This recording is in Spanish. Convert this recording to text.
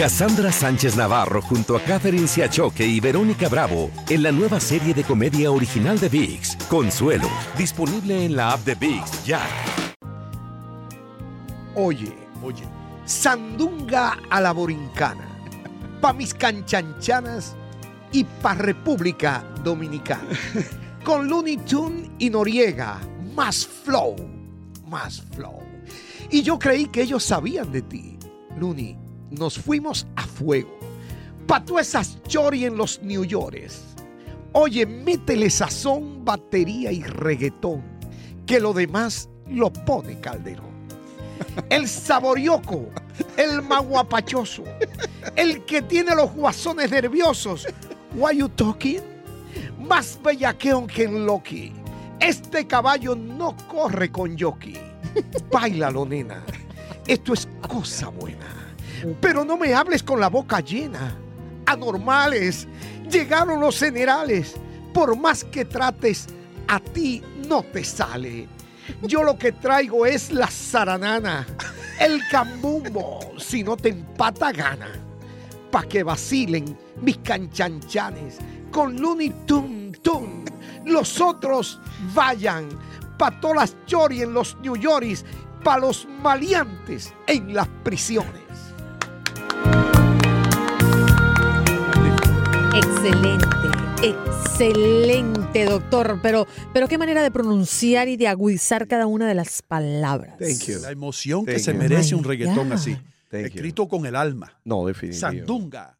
Cassandra Sánchez Navarro junto a Catherine Siachoque y Verónica Bravo en la nueva serie de comedia original de VIX, Consuelo, disponible en la app de VIX ya. Oye, oye, sandunga a la borincana, pa' mis canchanchanas y pa' República Dominicana. Con Looney Tune y Noriega, más flow, más flow. Y yo creí que ellos sabían de ti, Looney. Nos fuimos a fuego. Pa' tú esas chori en los New Yorkers. Oye, métele sazón, batería y reggaetón, que lo demás lo pone Calderón. El saborioco, el maguapachoso, el que tiene los guasones nerviosos. Why you talking? Más bellaqueón que en Loki. Este caballo no corre con jockey. Báilalo, nena. Esto es cosa buena. Pero no me hables con la boca llena. Anormales. Llegaron los generales. Por más que trates, a ti no te sale. Yo lo que traigo es la zaranana, el cambumbo, si no te empata gana. Pa' que vacilen mis canchanchanes con Looney Tun Tun. Los otros vayan pa' todas las en los New Yorkers, pa' los maleantes en las prisiones. Excelente, excelente, doctor. Pero, pero qué manera de pronunciar y de agudizar cada una de las palabras. La emoción que Thank se merece un reggaetón God. así. Thank you. escrito con el alma. No, definitivo. Sandunga.